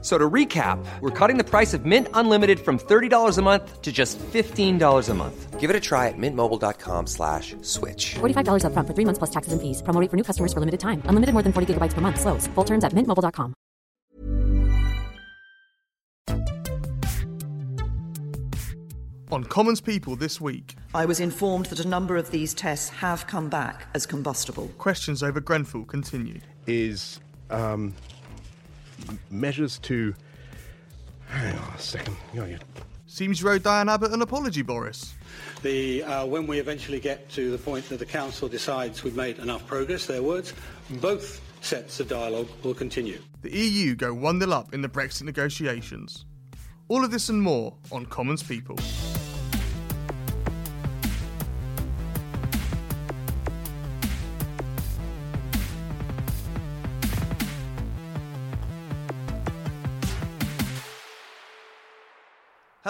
F- So to recap, we're cutting the price of Mint Unlimited from $30 a month to just $15 a month. Give it a try at mintmobile.com slash switch. $45 upfront for three months plus taxes and fees. Promo rate for new customers for limited time. Unlimited more than 40 gigabytes per month. Slows. Full terms at mintmobile.com. On Commons People this week, I was informed that a number of these tests have come back as combustible. questions over Grenfell continue. is um, m- measures to. Hang on a second. Oh, you- Seems you owe Diane Abbott an apology, Boris. The, uh, when we eventually get to the point that the Council decides we've made enough progress, their words, both sets of dialogue will continue. The EU go 1 0 up in the Brexit negotiations. All of this and more on Commons People.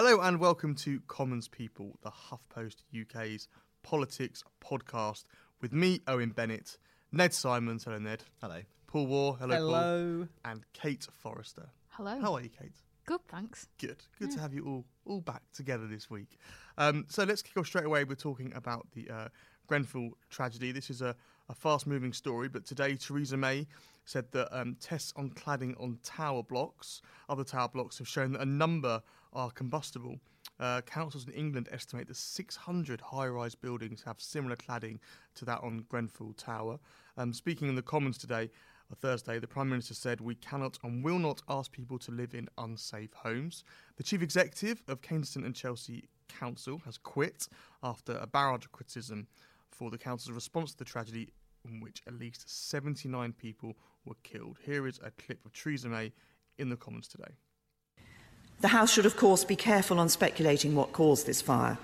Hello and welcome to Commons People, the HuffPost UK's politics podcast with me, Owen Bennett, Ned Simons, hello Ned. Hello. Paul Waugh, hello, Hello. Paul. And Kate Forrester. Hello. How are you, Kate? Good, thanks. Good. Good to have you all all back together this week. Um, so let's kick off straight away. We're talking about the uh, Grenfell tragedy. This is a, a fast moving story, but today Theresa May said that um, tests on cladding on tower blocks, other tower blocks, have shown that a number are combustible. Uh, councils in England estimate that 600 high rise buildings have similar cladding to that on Grenfell Tower. Um, speaking in the Commons today, on Thursday, the Prime Minister said, We cannot and will not ask people to live in unsafe homes. The Chief Executive of Kensington and Chelsea Council has quit after a barrage of criticism for the Council's response to the tragedy, in which at least 79 people were killed. Here is a clip of Theresa May in the Commons today. The House should, of course, be careful on speculating what caused this fire.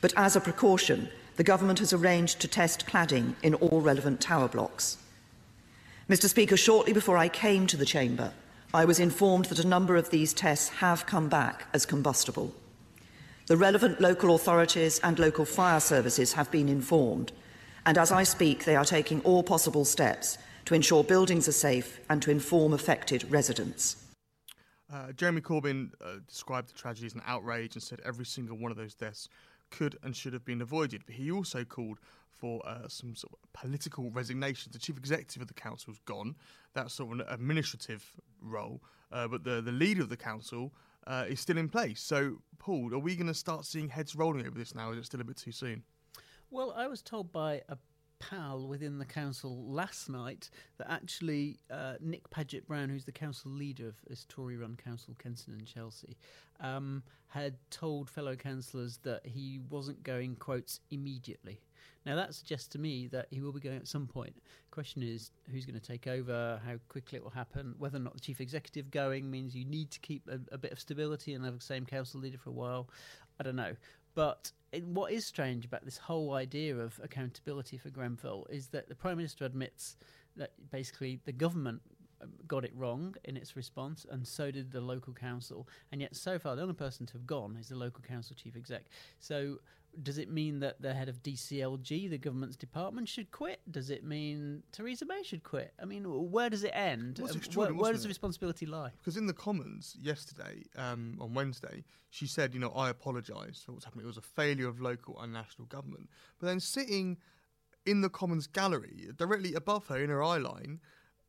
But as a precaution, the Government has arranged to test cladding in all relevant tower blocks. Mr. Speaker, shortly before I came to the Chamber, I was informed that a number of these tests have come back as combustible. The relevant local authorities and local fire services have been informed, and as I speak, they are taking all possible steps to ensure buildings are safe and to inform affected residents. Uh, Jeremy Corbyn uh, described the tragedy as an outrage and said every single one of those deaths could and should have been avoided. But he also called for uh, some sort of political resignation. The chief executive of the council is gone. That's sort of an administrative role. Uh, but the, the leader of the council uh, is still in place. So, Paul, are we going to start seeing heads rolling over this now? Is it still a bit too soon? Well, I was told by a pal within the council last night that actually uh, Nick Paget Brown, who's the council leader of this Tory-run council, Kensington and Chelsea, um, had told fellow councillors that he wasn't going quotes immediately. Now that suggests to me that he will be going at some point. The question is who's going to take over, how quickly it will happen, whether or not the chief executive going means you need to keep a, a bit of stability and have the same council leader for a while. I don't know. But what is strange about this whole idea of accountability for Grenfell is that the Prime Minister admits that basically the government um, got it wrong in its response, and so did the local council. And yet, so far, the only person to have gone is the local council chief exec. So, does it mean that the head of DCLG, the government's department, should quit? Does it mean Theresa May should quit? I mean, where does it end? Extraordinary, where, where does the responsibility lie? Because in the Commons yesterday, um, on Wednesday, she said, you know, I apologise for what's happened. It was a failure of local and national government. But then sitting in the Commons gallery, directly above her in her eye line,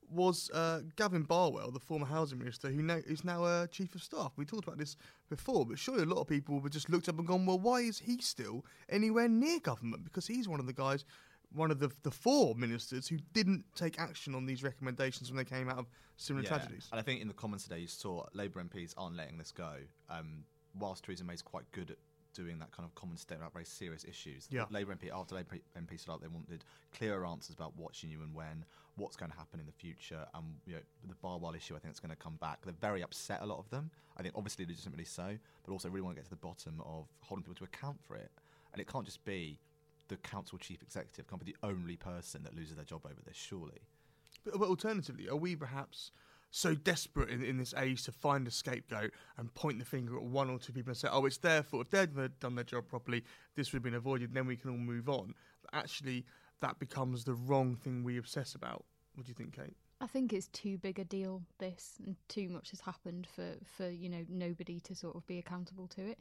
was uh, Gavin Barwell, the former housing minister, who now, is now uh, chief of staff. We talked about this before, but surely a lot of people would just looked up and gone, well, why is he still anywhere near government? Because he's one of the guys, one of the, the four ministers who didn't take action on these recommendations when they came out of similar Yeah, tragedies. And I think in the Commons today, you saw Labour MPs aren't letting this go. Um, whilst Theresa May's quite good at doing that kind of common statement about very serious issues, Yeah. Labour MP after Labour MP stood up, they wanted clearer answers about what she knew and when, what's going to happen in the future, and you know the Barwell issue. I think it's going to come back. They're very upset. A lot of them. I think obviously legitimately so, but also really want to get to the bottom of holding people to account for it. And it can't just be the council chief executive can't be the only person that loses their job over this. Surely. But, but alternatively, are we perhaps so desperate in, in this age to find a scapegoat and point the finger at one or two people and say, "Oh, it's their fault. If they'd done their job properly, this would have been avoided. and Then we can all move on." But actually, that becomes the wrong thing we obsess about. What do you think, Kate? I think it's too big a deal. This and too much has happened for for you know nobody to sort of be accountable to it.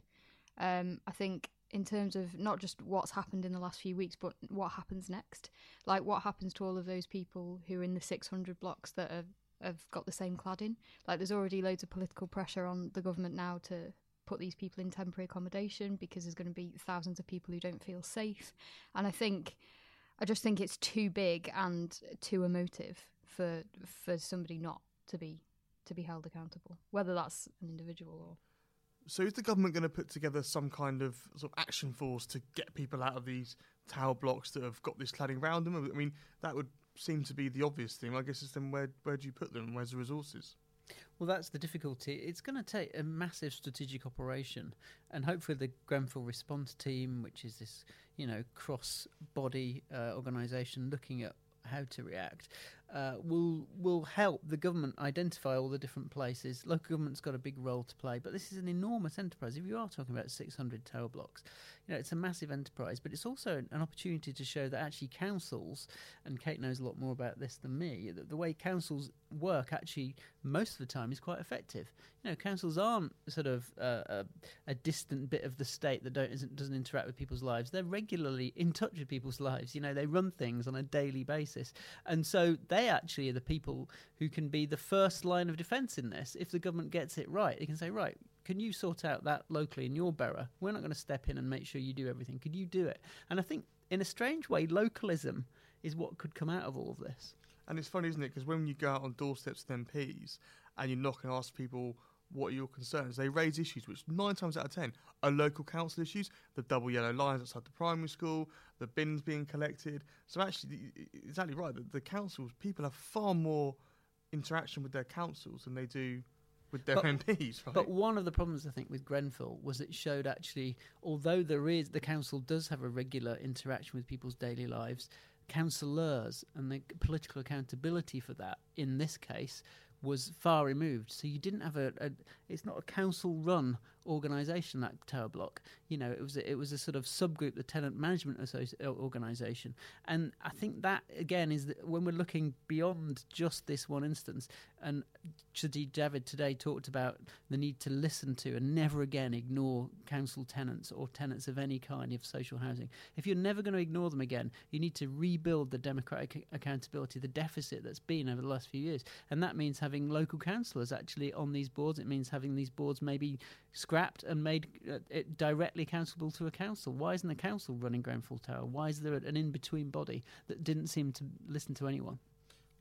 Um, I think in terms of not just what's happened in the last few weeks, but what happens next. Like what happens to all of those people who are in the 600 blocks that have, have got the same cladding. Like there's already loads of political pressure on the government now to put these people in temporary accommodation because there's going to be thousands of people who don't feel safe. And I think, I just think it's too big and too emotive for for somebody not to be to be held accountable, whether that's an individual or So is the government going to put together some kind of sort of action force to get people out of these tower blocks that have got this cladding around them? I mean, that would seem to be the obvious thing. I guess it's then where where do you put them? Where's the resources? Well, that's the difficulty. It's going to take a massive strategic operation, and hopefully the Grenfell Response Team, which is this, you know, cross-body uh, organisation looking at how to react, uh, will will help the government identify all the different places. Local government's got a big role to play, but this is an enormous enterprise. If you are talking about 600 tower blocks, you know it's a massive enterprise, but it's also an opportunity to show that actually councils, and Kate knows a lot more about this than me, that the way councils work actually most of the time is quite effective. You know, councils aren't sort of uh, a, a distant bit of the state that don't doesn't interact with people's lives. They're regularly in touch with people's lives. You know, they run things on a daily basis, and so they actually are the people who can be the first line of defence in this. If the government gets it right, they can say, right, can you sort out that locally in your borough? We're not going to step in and make sure you do everything. Could you do it? And I think, in a strange way, localism is what could come out of all of this. And it's funny, isn't it? Because when you go out on doorsteps with MPs and you knock and ask people what are your concerns, they raise issues which nine times out of ten are local council issues. The double yellow lines outside the primary school, the bins being collected. So actually, exactly right. The, the councils, people have far more interaction with their councils than they do with their but, MPs, right? But one of the problems I think with Grenfell was it showed actually, although there is the council does have a regular interaction with people's daily lives, councillors and the political accountability for that in this case was far removed. So you didn't have a, a it's not a council run organisation that tower block. You know, it was a, it was a sort of subgroup, the tenant management associ- uh, organisation, and I think that again is that when we're looking beyond just this one instance. And Sajid Javid today talked about the need to listen to and never again ignore council tenants or tenants of any kind of social housing. If you're never going to ignore them again, you need to rebuild the democratic accountability, the deficit that's been over the last few years, and that means having local councillors actually on these boards. It means having these boards maybe scrapped and made uh, it directly accountable to a council. Why isn't the council running Grenfell Tower? Why is there an in between body that didn't seem to listen to anyone?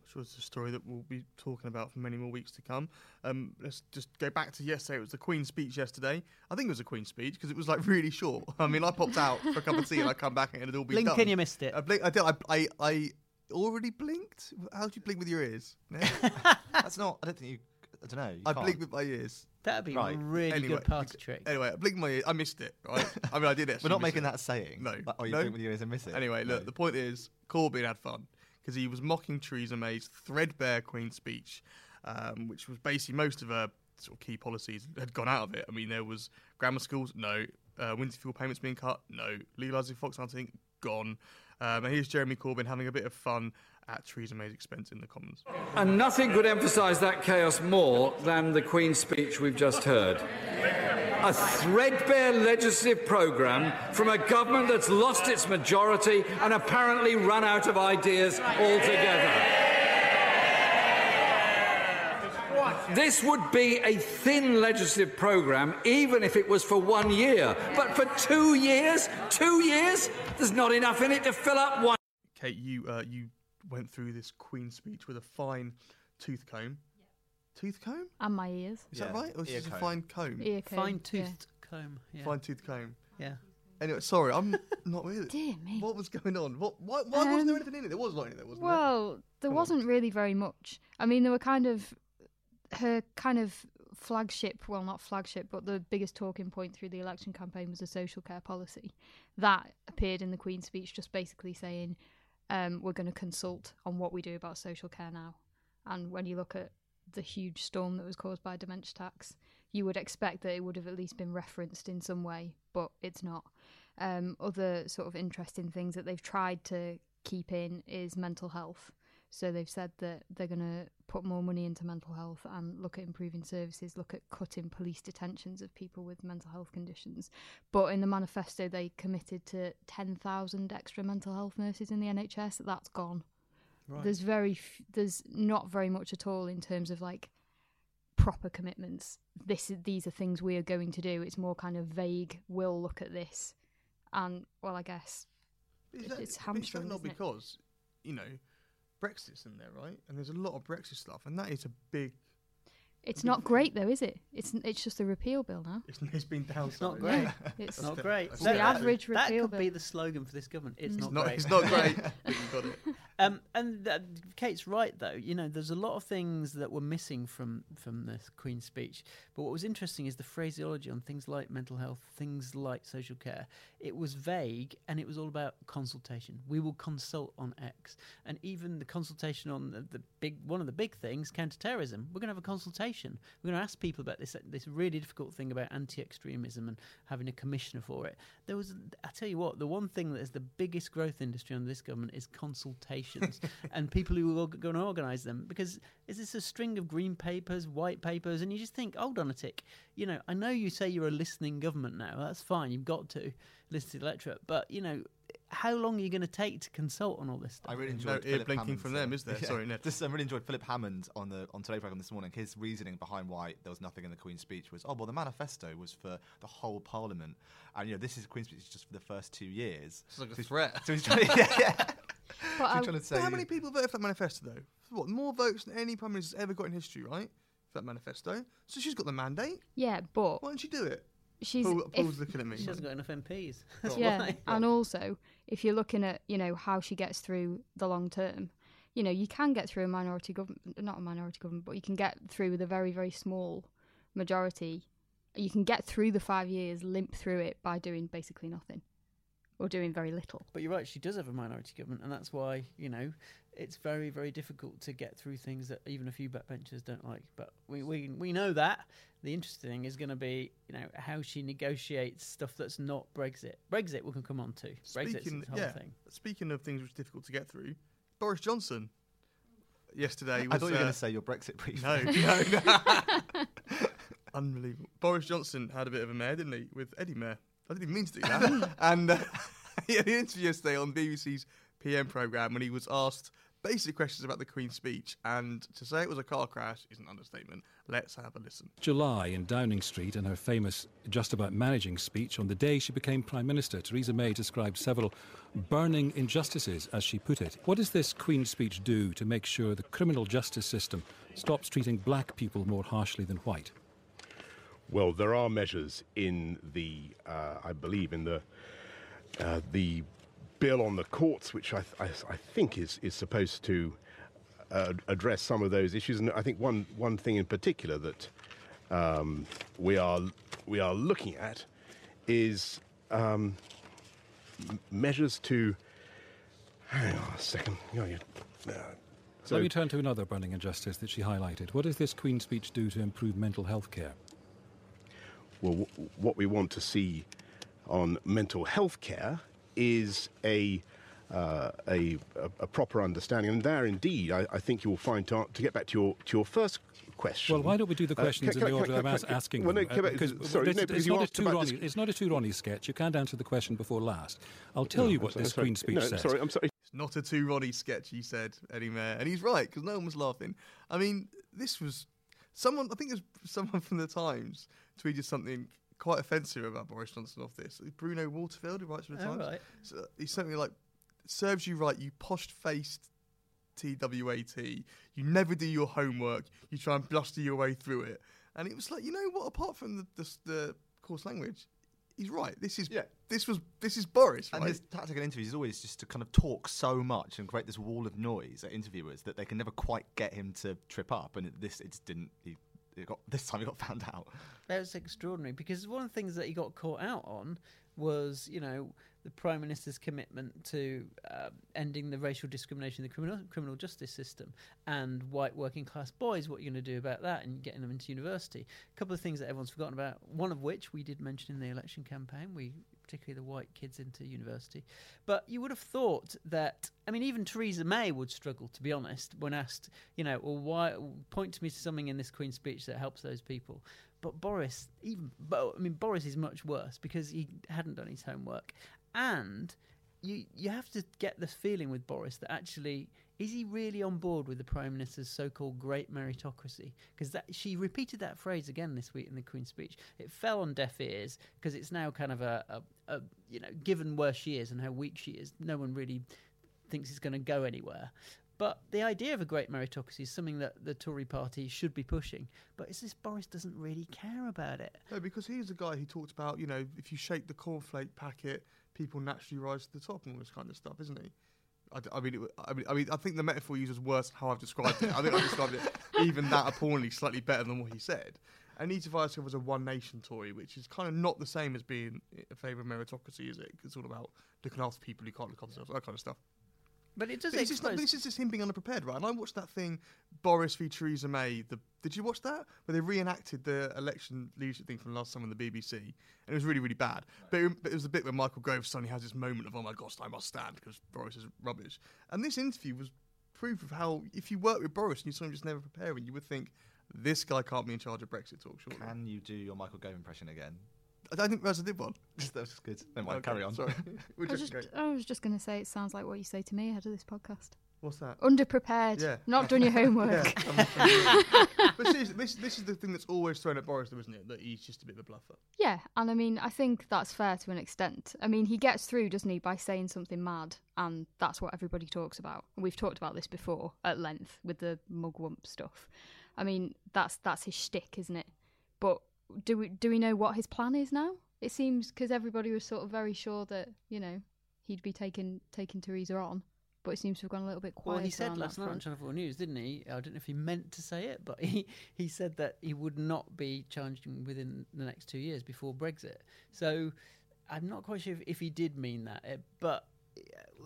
Which was a story that we'll be talking about for many more weeks to come. Um, let's just go back to yesterday. It was the Queen's speech yesterday. I think it was a Queen's speech because it was like really short. I mean, I popped out for a cup of tea and I come back and it'd all be Blink done. and you missed it. I, blink, I did. I, I, I already blinked. How do you blink with your ears? That's not. I don't think you. I don't know. You I can't. blink with my ears. That'd be Right. a really Anyway, good party trick. Anyway, I blinked my ears. I missed it. Right. I mean, I did actually. We're not making it. that saying. No. Like, oh, you no. blink with your ears and miss it. Anyway, No. look, the point is, Corbyn had fun because he was mocking Theresa May's threadbare Queen speech, um, which was basically most of her sort of key policies had gone out of it. I mean, there was grammar schools, no. Uh, winter fuel payments being cut, no. Legalising fox hunting, gone. Um, and here's Jeremy Corbyn having a bit of fun at Theresa May's expense in the Commons. And nothing could emphasise that chaos more than the Queen's speech we've just heard. A threadbare legislative programme from a government that's lost its majority and apparently run out of ideas altogether. This would be a thin legislative programme, even if it was for one year. But for two years, two years, there's not enough in it to fill up one. Kate, you uh, you went through this Queen speech with a fine tooth comb. Tooth comb? and my ears. Is that right? Or is ear this a fine comb? Ear comb, Fine yeah. toothed comb. Yeah. Fine tooth comb. Yeah. Anyway, sorry, I'm not with it. Dear me. What was going on? What? Why, why wasn't there Um, anything in it? There was not in there, wasn't Well, there Come wasn't really very much. I mean, there were kind of her kind of flagship, well, not flagship, but the biggest talking point through the election campaign was the social care policy. That appeared in the Queen's speech, just basically saying um, we're going to consult on what we do about social care now. And when you look at the huge storm that was caused by dementia tax. You would expect that it would have at least been referenced in some way, but it's not. Um, other sort of interesting things that they've tried to keep in is mental health. So they've said that they're going to put more money into mental health and look at improving services, look at cutting police detentions of people with mental health conditions. But in the manifesto, they committed to 10,000 extra mental health nurses in the NHS. That's gone. Right. There's very, f- there's not very much at all in terms of like proper commitments. This these are things we are going to do. It's more kind of vague. We'll look at this, and well, I guess Is it- that, it's but is that hamstrung. not isn't it? because you know Brexit's in there, right? And there's a lot of Brexit stuff, and that is a big. It's not great though, is it? It's it's just a repeal bill now. It's, it's been downside. It's not great. It's not great. It's the average repeal that could bill. be the slogan for this government. It's, Mm. not, not- great. it's not great, but you got it. Um, and that, Kate's right, though. You know, there's a lot of things that were missing from from the Queen's speech. But what was interesting is the phraseology on things like mental health, things like social care. It was vague, and it was all about consultation. We will consult on X, and even the consultation on the, the big one of the big things, counterterrorism. We're going to have a consultation. We're going to ask people about this this really difficult thing about anti-extremism and having a commissioner for it. There was, I tell you what, the one thing that is the biggest growth industry under this government is consultations and people who are going to organise them. Because is this a string of green papers, white papers, and you just think, hold on a tick. You know, I know you say you're a listening government now. That's fine. You've got to listen to the electorate, but you know. How long are you going to take to consult on all this stuff? I really No enjoyed ear Philip blinking Hammond's, from them, uh, is there? Sorry, Ned. Just, I really enjoyed Philip Hammond on the on Today program this morning. His reasoning behind why there was nothing in the Queen's speech was, oh well, the manifesto was for the whole Parliament, and you know this is Queen's speech just for the first two years. It's like a So he's- threat. So he's trying, yeah, yeah. But So I- he's um, trying to say, But how many people voted for that manifesto, though? What more votes than any prime minister's ever got in history, right? For that manifesto. So she's got the mandate. Yeah, but Why don't she do it? she's Paul, Paul's if- looking at me. She hasn't got enough MPs. That's yeah, why. and also if you're looking at you know how she gets through the long term, you know you can get through a minority government, not a minority government, but you can get through with a very very small majority. You can get through the five years, limp through it by doing basically nothing, or doing very little. But you're right, she does have a minority government, and that's why, you know, it's very, very difficult to get through things that even a few backbenchers don't like. But we, we, we know that. The interesting thing is going to be, you know, how she negotiates stuff that's not Brexit. Brexit we can come on to. Brexit's Speaking, the whole yeah, thing. speaking of things which are difficult to get through, Boris Johnson yesterday was. I thought you were uh, going to say your Brexit brief. No, no, no. Unbelievable. Boris Johnson had a bit of a mare, didn't he, with Eddie Mair? I didn't even mean to do that. and uh, he had an interview yesterday on BBC's PM programme when he was asked basic questions about the Queen's speech. And to say it was a car crash is an understatement. Let's have a listen. July in Downing Street in her famous Just About Managing speech on the day she became Prime Minister, Theresa May described several burning injustices, as she put it. What does this Queen's speech do to make sure the criminal justice system stops treating black people more harshly than white? Well, there are measures in the, uh, I believe, in the uh, the bill on the courts, which I, th- I, think is is supposed to uh, address some of those issues. And I think one one thing in particular that um, we are we are looking at is um, measures to. Hang on a second. Uh, Let me turn to another burning injustice that she highlighted. What does this Queen's speech do to improve mental health care? Well, w- what we want to see on mental health care is a, uh, a, a, a proper understanding. And there, indeed, I, I think you will find, to, to get back to your, to your first question. Well, why don't we do the uh, questions can- in the can- order can- I'm as- asking well, no, them? can uh, because sorry, it's, no, because you not a asked two Ronnie, this- it's not a two Ronnie sketch. You can't answer the question before last. I'll tell No, you what sorry, this sorry. Queen's speech No, says. sorry, I'm sorry. It's not a two Ronnie sketch, he said, Eddie Mair. And he's right, because no one was laughing. I mean, this was. Someone, I think it was someone from the Times tweeted something quite offensive about Boris Johnson off this. Bruno Waterfield, who writes for the Oh, Times. right. So uh, he's something like, serves you right, you posh faced TWAT. You never do your homework. You try and bluster your way through it. And it was like, you know what? Apart from the the, the coarse language, he's right. This is Yeah. This was this is Boris, And right? his tactical interviews is always just to kind of talk so much and create this wall of noise at interviewers that they can never quite get him to trip up. And it, this, it just didn't. He, it got this time it got found out. That was extraordinary because one of the things that he got caught out on was, you know, the Prime Minister's commitment to uh, ending the racial discrimination in the criminal, criminal justice system and white working class boys. What are you going to do about that and getting them into university? A couple of things that everyone's forgotten about, one of which we did mention in the election campaign. We particularly the white kids into university. But you would have thought that, I mean, even Theresa May would struggle, to be honest, when asked, you know, well, why point to me to something in this Queen's speech that helps those people. But Boris, even, I mean, Boris is much worse because he hadn't done his homework. And you, you have to get the feeling with Boris that actually is he really on board with the prime minister's so-called great meritocracy? Because she repeated that phrase again this week in the Queen's speech. It fell on deaf ears because it's now kind of a, a, a, you know, given where she is and how weak she is, no one really thinks it's going to go anywhere. But the idea of a great meritocracy is something that the Tory party should be pushing. But it's this Boris doesn't really care about it. No, because he's the guy who talked about, you know, if you shake the cornflake packet, people naturally rise to the top and all this kind of stuff, isn't he? I, I mean, it, I mean, I mean, I think the metaphor used was worse than how I've described it. I think I described it even that appallingly slightly better than what he said. And he defined himself as a one nation Tory, which is kind of not the same as being in favour of meritocracy, is it? it's all about looking after people who can't look after themselves, that kind of stuff. But it does But it's just not, expose- this is just him being unprepared, right? And I watched that thing, Boris v Theresa May. The, did you watch that? Where they reenacted the election leadership thing from last summer on the BBC, and it was really, really bad. But it, but it was a bit where Michael Gove suddenly has this moment of, "Oh my gosh, I must stand" because Boris is rubbish. And this interview was proof of how, if you work with Boris and you saw him just never preparing, you would think this guy can't be in charge of Brexit talk. Surely. Can you do your Michael Gove impression again? I don't think Raz did one. that was good. Never mind, Okay, carry on. Sorry. We're I was just just, going- I was just going to say it sounds like what you say to me ahead of this podcast. What's that? Underprepared. Yeah. Not done your homework. Yeah, I'm- but seriously, this, this is the thing that's always thrown at Boris, though, isn't it? That he's just a bit of a bluffer. Yeah, and I mean, I think that's fair to an extent. I mean, he gets through, doesn't he, by saying something mad, and that's what everybody talks about. And we've talked about this before at length with the mugwump stuff. I mean, that's that's his shtick, isn't it? But do we do we know what his plan is now? It seems because everybody was sort of very sure that you know he'd be taking taking Theresa on, but it seems to have gone a little bit quiet. Well, he said last night on. Channel 4 News, didn't he? I don't know if he meant to say it, but he, he said that he would not be challenging within the next two years before Brexit. So I'm not quite sure if, if he did mean that, eh, but.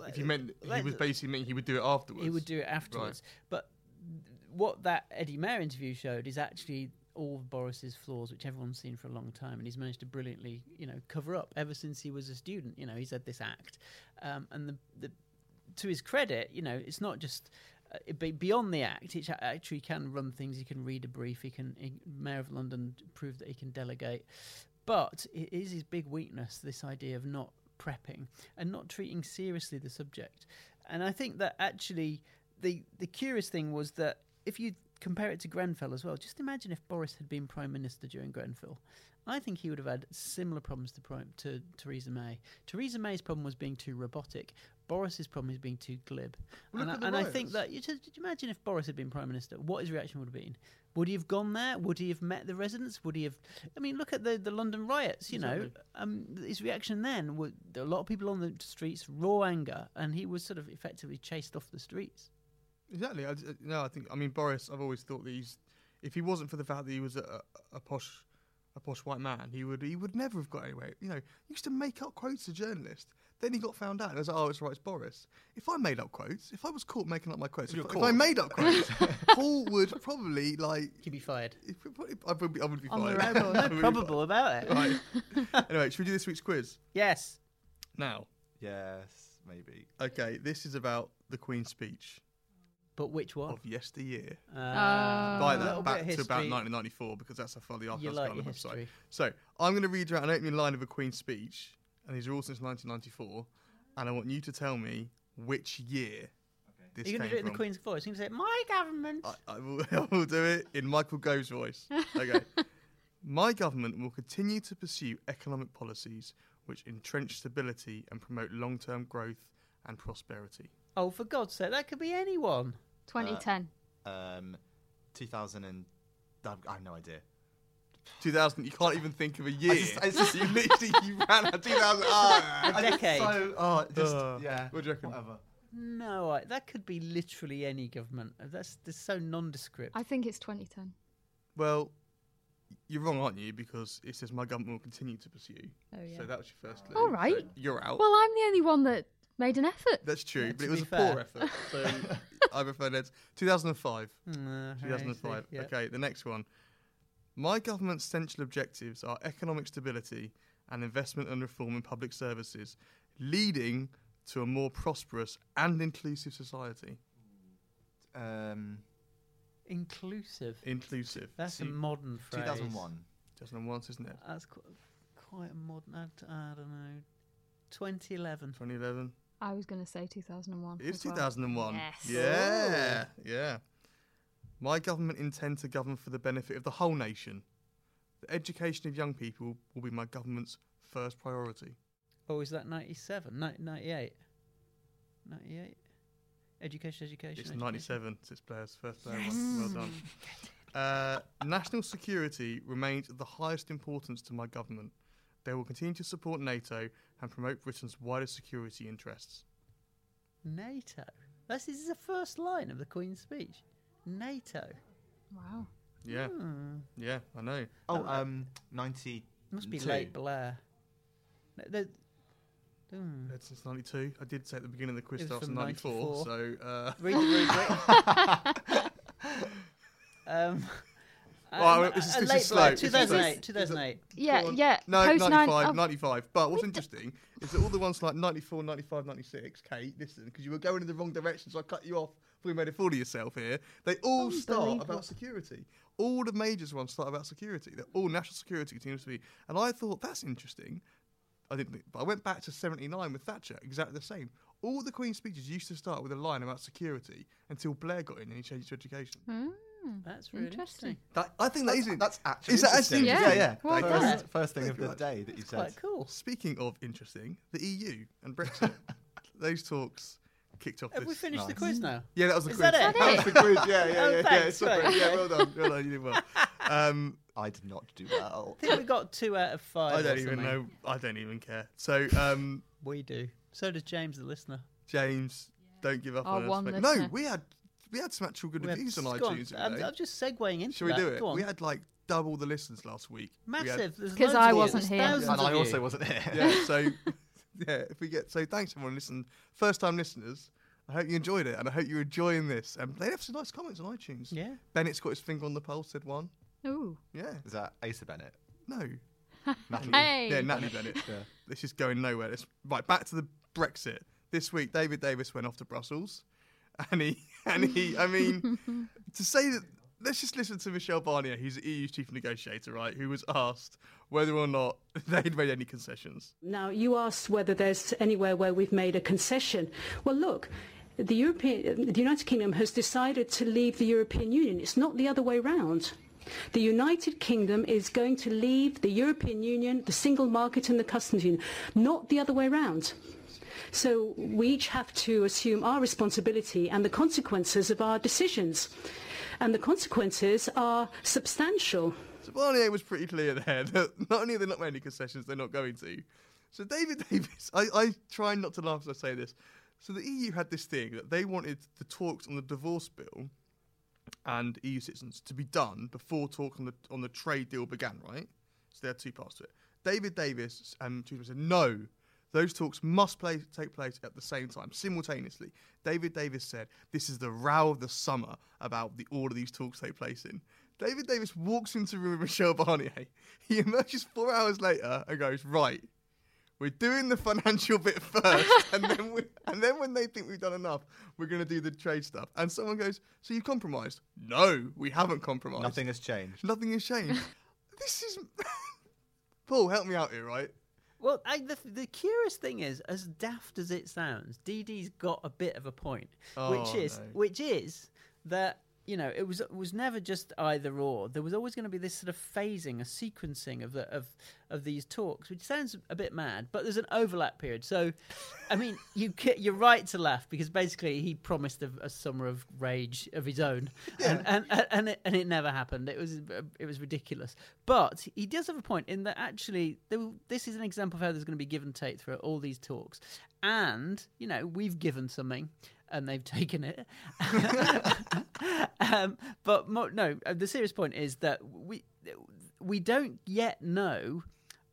If he meant, he was basically meaning he would do it afterwards. He would do it afterwards. But what that Eddie Mair interview showed is actually all of Boris's flaws, which everyone's seen for a long time, and he's managed to brilliantly, you know, cover up ever since he was a student. You know, he's had this act, um, and the, the to his credit, you know, it's not just. Uh, beyond the act, he actually can run things. He can read a brief. He can. He, Mayor of London prove that he can delegate, but it is his big weakness. This idea of not prepping and not treating seriously the subject. And I think that actually the the curious thing was that if you compare it to Grenfell as well, just imagine if Boris had been prime minister during Grenfell. I think he would have had similar problems to, prime, to Theresa May. Theresa May's problem was being too robotic. Boris's problem is being too glib. Well, and I, and I think that you just you imagine if Boris had been prime minister, what his reaction would have been. Would he have gone there? Would he have met the residents? Would he have? I mean, look at the, the London riots. You know, um, his reaction then a lot of people on the streets, raw anger, and he was sort of effectively chased off the streets. Exactly. I, I- no, I think. I mean, Boris. I've always thought that he's. If he wasn't for the fact that he was a, a, a posh, a posh white man, he would he would never have got anywhere. You know, he used to make up quotes to journalists. Then he got found out. and it was like, oh, it's right, it's Boris. If I made up quotes, if I was caught making up my quotes, if, if I made up quotes, Paul would probably like. He'd be fired. If, I would be, I would be On the fired. record. I No probable about it. Right. anyway, should we do this week's quiz Yes. now? Yes, maybe. Okay, this is about the Queen's speech But which one? of yesteryear. Uh, By that, back to about 1994 because that's how far the archives like go on the your website. So I'm going to read you out an opening line of a Queen's speech, and these are all since 1994, and I want you to tell me which year this Are you going to do it in the from. Queen's voice? You're going to say, "My government." I, I, will, I will do it in Michael Gove's voice. Okay. My government will continue to pursue economic policies which entrench stability and promote long-term growth and prosperity. oh, for God's sake, that could be anyone. 2010. Um, 2000 and I have no idea. 2000. You can't even think of a year. just- it's just- you literally you ran out 2000. Oh, A decade. So, oh, just Uh, yeah. what do you reckon? Whatever. No, I, that could be literally any government. That's, that's so nondescript. I think it's 2010. Well, you're wrong, aren't you? Because it says my government will continue to pursue. Oh, yeah. So that was your first clue. All So right. you're out. Well, I'm the only one that made an effort. That's true, Yeah, but it was be a poor effort. So I prefer Ned's. 2005. Mm, I 2005. yeah. Okay, the next one. My government's central objectives are economic stability and investment and reform in public services, leading to a more prosperous and inclusive society. Um, Inclusive. Inclusive. That's a modern phrase. 2001. 2001, isn't it? That's quite, quite a modern. I, d- I don't know. 2011. 2011. I was going to say 2001. It's as well. 2001. Yes. Yeah, yeah. My government intend to govern for the benefit of the whole nation. The education of young people will be my government's first priority. Oh, is that 97? Ni- 98? 98? Education, education. It's education. 97. It's its players, first player one. Well done. Uh, national security remains of the highest importance to my government. They will continue to support NATO and promote Britain's wider security interests. NATO. This is the first line of the Queen's speech. NATO. Wow. Yeah, Hmm. yeah, I know. Oh, um, 90. Must be late Blair. No, the- hmm. It's since 92. I did say at the beginning of the quiz It was starts in from 94, 94. so. Uh, Read the rubric. um, Well, um, this is- this late is slow. Blair, This is 2008. 2008. Yeah, yeah. No, post 95, nine, oh, 95. But what's interesting is that all the ones like 94, 95, 96, Kate, listen, because you were going in the wrong direction, so I cut you off before you made a fool of yourself here. They all start about security. All the majors ones start about security. They're all national security continues to be. And I thought, that's interesting. I didn't think, but I went back to 79 with Thatcher, exactly the same. All the Queen's speeches used to start with a line about security until Blair got in and he changed it to education. Hmm. That's really Interesting. That, I think that That's, is that's actually Is that actually interesting. interesting? Yeah, yeah. Well Like, done. first, first thing of the day that you said. Quite cool. Speaking of interesting, the EU and Brexit, those talks kicked off. Have we this- finished the quiz now? Yeah, that was the Is quiz. that it? was the quiz. Yeah, yeah, Oh, yeah, yeah. thanks, sorry. right. Yeah, well done. Well done. You did well. Um, I did not do well. I think we got two out of five. I don't even something. know. I don't even care. So, um, We do. So does James, the listener. James, don't give up Our on us. one mate. listener. No, we had we had some actual good We had- reviews on go iTunes. I'm. I'm just segueing into Should we that. do it? Go on. We had like double the listens last week. Massive. There's 'Cause loads I of you. wasn't There's here. and I also you. wasn't here. yeah. So, yeah, if we get so, thanks everyone listen. First time listeners. I hope you enjoyed it, and I hope you're enjoying this. And they have some nice comments on iTunes. Yeah. Bennett's got his finger on the pulse. Said one. Ooh. Yeah. Is that Asa Bennett? No. Natalie? Hey. Yeah, Natalie Bennett. Yeah. This is going nowhere. Let's, right, back to the Brexit. This week, David Davis went off to Brussels, and he, and he, I mean, to say that. Let's just listen to Michel Barnier, who's the EU's chief negotiator, right? Who was asked whether or not they'd made any concessions. Now, you asked whether there's anywhere where we've made a concession. Well, look, the, European, the United Kingdom has decided to leave the European Union. It's not the other way round. The United Kingdom is going to leave the European Union, the single market and the customs union, not the other way round. So we each have to assume our responsibility and the consequences of our decisions. And the consequences are substantial. So Barnier was pretty clear there that not only are they not making any concessions, they're not going to. So David Davis, I, I try not to laugh as I say this. So the EU had this thing that they wanted the talks on the divorce bill and EU citizens to be done before talk on the on the trade deal began, right? So there are two parts to it. David Davis um, and Trudeau said no. Those talks must play, take place at the same time, simultaneously. David Davis said, "This is the row of the summer about the order these talks take place in." David Davis walks into the room with Michel Barnier. He emerges four hours later and goes, "Right, we're doing the financial bit first, and then we, and then when they think we've done enough, we're going to do the trade stuff." And someone goes, "So you've compromised?" No, we haven't compromised. Nothing has changed. Nothing has changed. this is Paul. Help me out here, right? Well, I, the, the curious thing is, as daft as it sounds, DD's got a bit of a point, which Oh, is no. which is that you know it was it was never just either or. There was always going to be this sort of phasing, a sequencing of the of of these talks, which sounds a bit mad, but there's an overlap period. So, I mean, you you're right to laugh because basically he promised a, a summer of rage of his own, and and and, and, it, and it never happened. It was it was ridiculous. But he does have a point in that actually there, this is an example of how there's going to be give and take throughout all these talks, and you know we've given something. And they've taken it, um, but mo- no. uh, The serious point is that we we don't yet know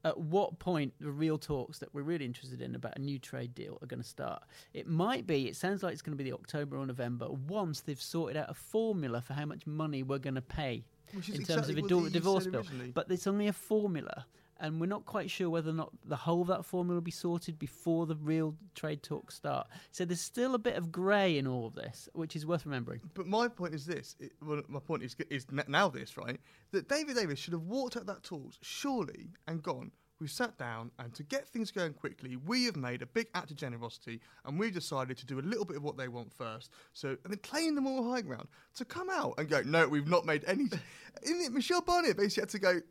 at what point the real talks that we're really interested in about a new trade deal are going to start. It might be, it sounds like it's going to be the October or November once they've sorted out a formula for how much money we're going to pay in terms exactly of a divorce bill. But it's only a formula. And we're not quite sure whether or not the whole of that formula will be sorted before the real trade talks start. So there's still a bit of grey in all of this, which is worth remembering. But my point is this. It, well, my point is is now this right that David Davis should have walked out that talks surely and gone. We've sat down and to get things going quickly, we have made a big act of generosity and we've decided to do a little bit of what they want first. So and then playing the moral high ground to come out and go, no, we've not made any. Michel Barnier basically had to go.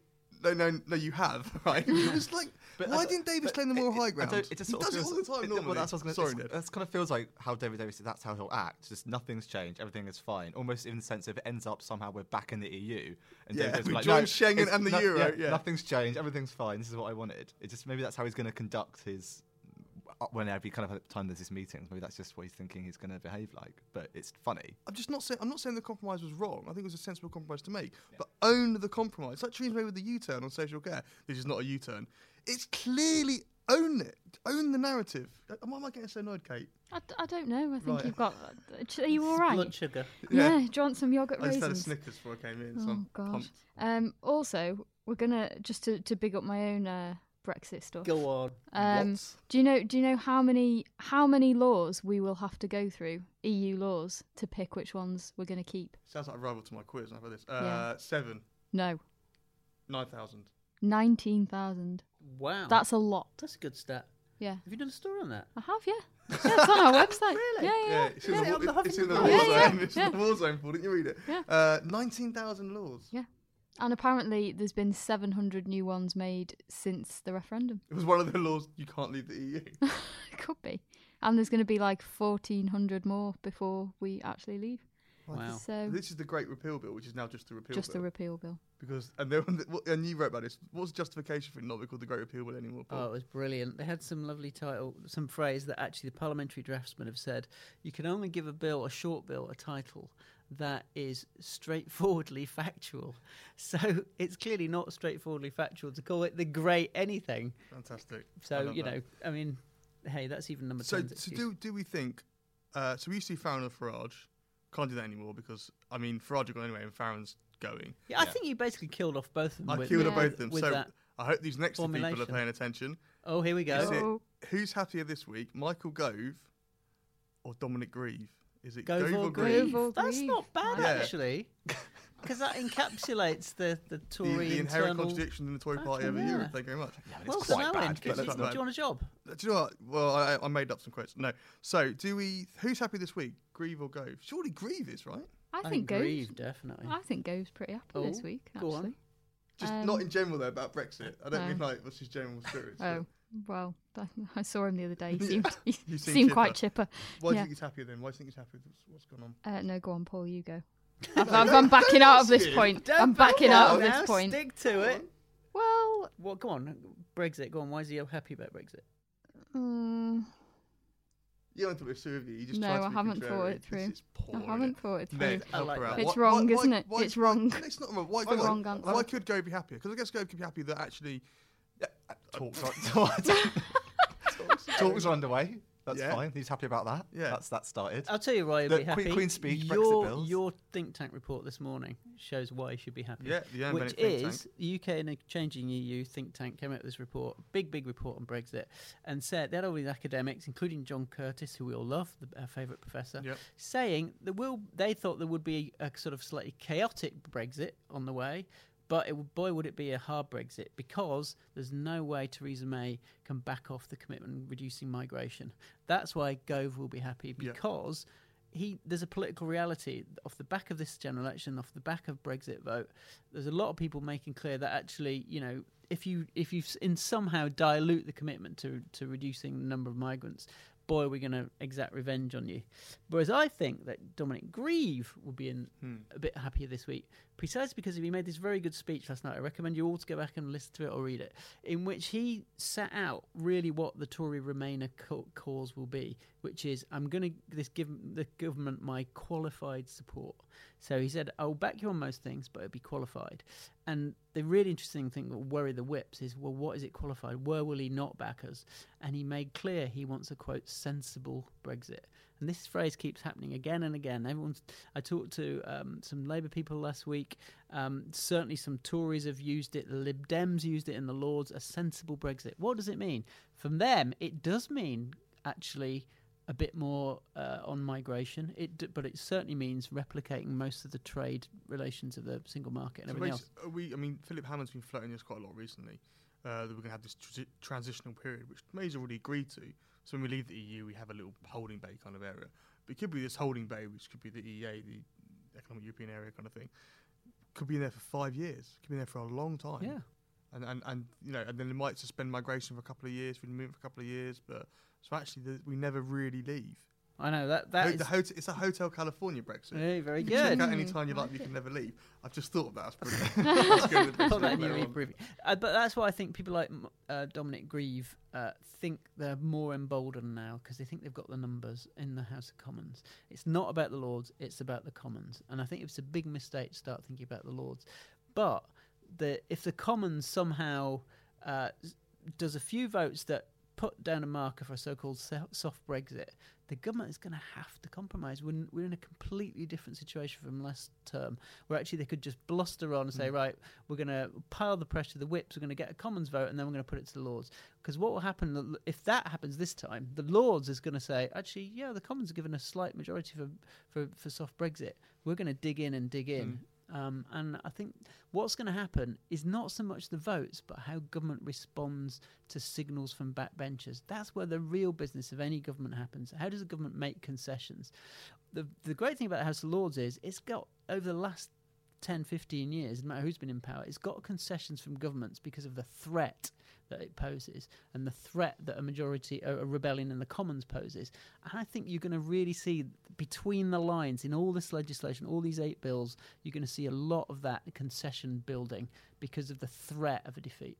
No, no, no, you have, right? It was like, But why didn't Davis claim the moral high ground? it just he does it all the time it- normally. Well, that's what I was gonna. That kind of feels like how David Davis. That's how he'll act. Just nothing's changed. Everything is fine. Almost in the sense of it ends up somehow we're back in the EU. And Yeah, David Davis we like, joined no, Schengen and the no- Euro, yeah. nothing's changed. Everything's fine. This is what I wanted. It just maybe that's how he's going to conduct his. Uh, Whenever he kind of time there's this meetings, maybe that's just what he's thinking he's going to behave like. But it's funny. I'm just not saying I'm not saying the compromise was wrong. I think it was a sensible compromise to make. But own the compromise. It's like Theresa May with the U-turn on social care. This is not a U-turn. It's clearly own it. Own the narrative. Uh, Why am I getting so annoyed, Kate? I, d- I don't know. I think Right. you've got. uh, Are you all right? Blood sugar. Yeah. do you want some yogurt I just raisins? had a Snickers before I came in. So Oh I'm god. Um, also, we're gonna just to, to big up my own uh, Brexit stuff. Go on. Um, What? do you know? Do you know how many how many laws we will have to go through EU laws to pick which ones we're going to keep? Sounds like a rival to my quiz. I've had this. Uh, Yeah. Seven. No, Nine thousand. nineteen thousand. Wow. That's a lot. That's a good stat. Yeah, Have you done a story on that? I have. Yeah, yeah it's on our website. Really? Yeah, yeah. Yeah, it's in Yeah, the, the wa- it's in the war Post. Yeah, zone. yeah, It's in the war zone, Paul. Didn't you read it? Yeah. Uh, Nineteen thousand laws. Yeah. And apparently, there's been 700 new ones made since the referendum. It was one of the laws you can't leave the EU. It could be. And there's going to be like 1,400 more before we actually leave. Wow. So This is the Great Repeal Bill, which is now just the repeal just bill. the repeal bill. Because and, they, and you wrote about this. What's the justification for it not be called the Great Repeal Bill anymore? Paul? Oh, it was brilliant. They had some lovely title, some phrase that actually the parliamentary draftsmen have said. You can only give a bill, a short bill, a title that is straightforwardly factual. So it's clearly not straightforwardly factual to call it the great anything. Fantastic. So love you that. know, I mean, hey, that's even number So, 10's so excuse. do do we think? Uh, so we used to see Farron and Farage. Can't do that anymore because I mean Farage are going anyway and Farron's going. Yeah, I think you basically killed off both of them. I with, killed with, both of them. with So that. I hope these next two people are paying attention. Oh, here we go. Is it- Oh. who's happier this week, Michael Gove or Dominic Grieve? Is it Gove Gove or or Grieve? Grieve? That's not bad Yeah. actually, because that encapsulates the the The, Tory the inherent internal. contradiction in the Tory faction, party over yeah. Europe. Thank you very much. Well, It's so quite now bad, then, but do, you- not do bad. you want a job? Do you know what? Well, I, I made up some quotes. No. So, do we? Who's happy this week? Grieve or Gove? Surely Grieve is right. I, I think Gove's. Grieve definitely. I think Gove's pretty happy this Oh, week. go on. Actually. Just Um, not in general though about Brexit. I don't no. mean like what's his general spirits. but Oh well, I- I saw him the other day. He seemed he you seem seemed quite chipper. Why do you yeah. think he's happier then? Why do you think he's happy with what's going on? Uh, no, go on, Paul. You go. I'm, I'm, I'm backing out of this point. Don't I'm backing out of now, this point. Stick to it. Well, Well, go on. Brexit. Gove on. Why is he happy about Brexit? mm, You haven't thought it through, have you? You just No, tried to I haven't thought it through. This is poor, I haven't thought it through. Ned, I help like her out. that. It's wrong, why- isn't why- it? why- It's wrong. It's not wrong. Why, It's why- wrong answer. Why could Gove be happier? Because I guess Go could be happy that actually. Talks are, talks are underway. That's Yeah. fine. He's happy about that. Yeah. That's that started. I'll tell you why he'll The be Queen- happy. Queen's speech, Brexit your, bills. Your think tank report this morning shows why he should be happy. Yeah, the which think is the UK in a changing EU think tank came out with this report, big big report on Brexit, and said they had all these academics, including John Curtice, who we all love, the, our favourite professor, Yep. saying there will they thought there would be a sort of slightly chaotic Brexit on the way. But it, boy, would it be a hard Brexit because there's no way Theresa May can back off the commitment reducing migration. That's why Gove will be happy Yeah. because he there's a political reality off the back of this general election, off the back of Brexit vote. There's a lot of people making clear that actually, you know, if you if you in somehow dilute the commitment to to reducing the number of migrants, boy, we're going to exact revenge on you. Whereas I think that Dominic Grieve will be in Hmm. a bit happier this week, precisely because he made this very good speech last night. I recommend you all to go back and listen to it or read it, in which he set out really what the Tory Remainer co- cause will be, which is I'm going to this give the government my qualified support So he said, I'll back you on most things, but it'll be qualified. And the really interesting thing that will worry the whips is, well, what is it qualified? Where will he not back us? And he made clear he wants a quote sensible Brexit. And this phrase keeps happening again and again. Everyone's. I talked to um, some Labour people last week. Um, certainly, some Tories have used it. The Lib Dems used it in the Lords. A sensible Brexit. What does it mean? From them, it does mean actually a bit more uh, on migration. It, d- but it certainly means replicating most of the trade relations of the single market and So everything else. we, I mean, Philip Hammond's been floating this quite a lot recently. Uh, that we're going to have this tr- transitional period, which May's already agreed to. So when we leave the EU, we have a little holding bay kind of area. But it could be this holding bay, which could be the EEA, the Economic European Area kind of thing. Could be in there for five years. Could be there for a long time. Yeah. And, and, and you know, and then it might suspend migration for a couple of years. We move for a couple of years, but so actually, the, we never really leave. I know that that Ho- is the hotel, it's a Hotel California Brexit. Very, very You can check out any time you like, you can never leave. I've just thought of that. That's brilliant. That's good. Put that in Later your on. briefing. Uh, but that's why I think people like M- uh, Dominic Grieve uh, think they're more emboldened now because they think they've got the numbers in the House of Commons. It's not about the Lords; it's about the Commons. And I think it's a big mistake to start thinking about the Lords. But the if the Commons somehow uh, s- does a few votes that put down a marker for a so-called soft Brexit, the government is going to have to compromise. We're in, we're in a completely different situation from last term, where actually they could just bluster on and say, Mm. right, we're going to pile the pressure to the whips, we're going to get a Commons vote, and then we're going to put it to the Lords. Because what will happen if that happens this time? The Lords is going to say, actually, yeah, the Commons are given a slight majority for for, for soft Brexit. We're going to dig in and dig in. Um, and I think what's going to happen is not so much the votes, but how government responds to signals from backbenchers. That's where the real business of any government happens. How does the government make concessions? The, the great thing about the House of Lords is it's got, over the last 10, 15 years, no matter who's been in power, it's got concessions from governments because of the threat that it poses and the threat that a majority, a, a rebellion in the Commons poses. And I think you're going to really see between the lines in all this legislation, all these eight bills, you're going to see a lot of that concession building because of the threat of a defeat.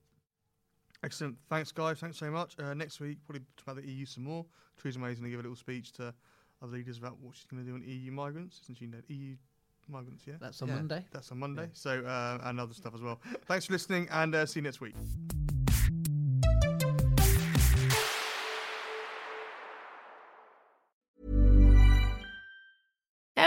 Excellent. Thanks, guys. Thanks so much. Uh, next week, probably talk about the EU some more. Theresa May's going to give a little speech to other leaders about what she's going to do on EU migrants. Isn't she? EU migrants, yeah? That's on Yeah. Monday. That's on Monday. So, uh, and other stuff as well. Thanks for listening and uh, see you next week.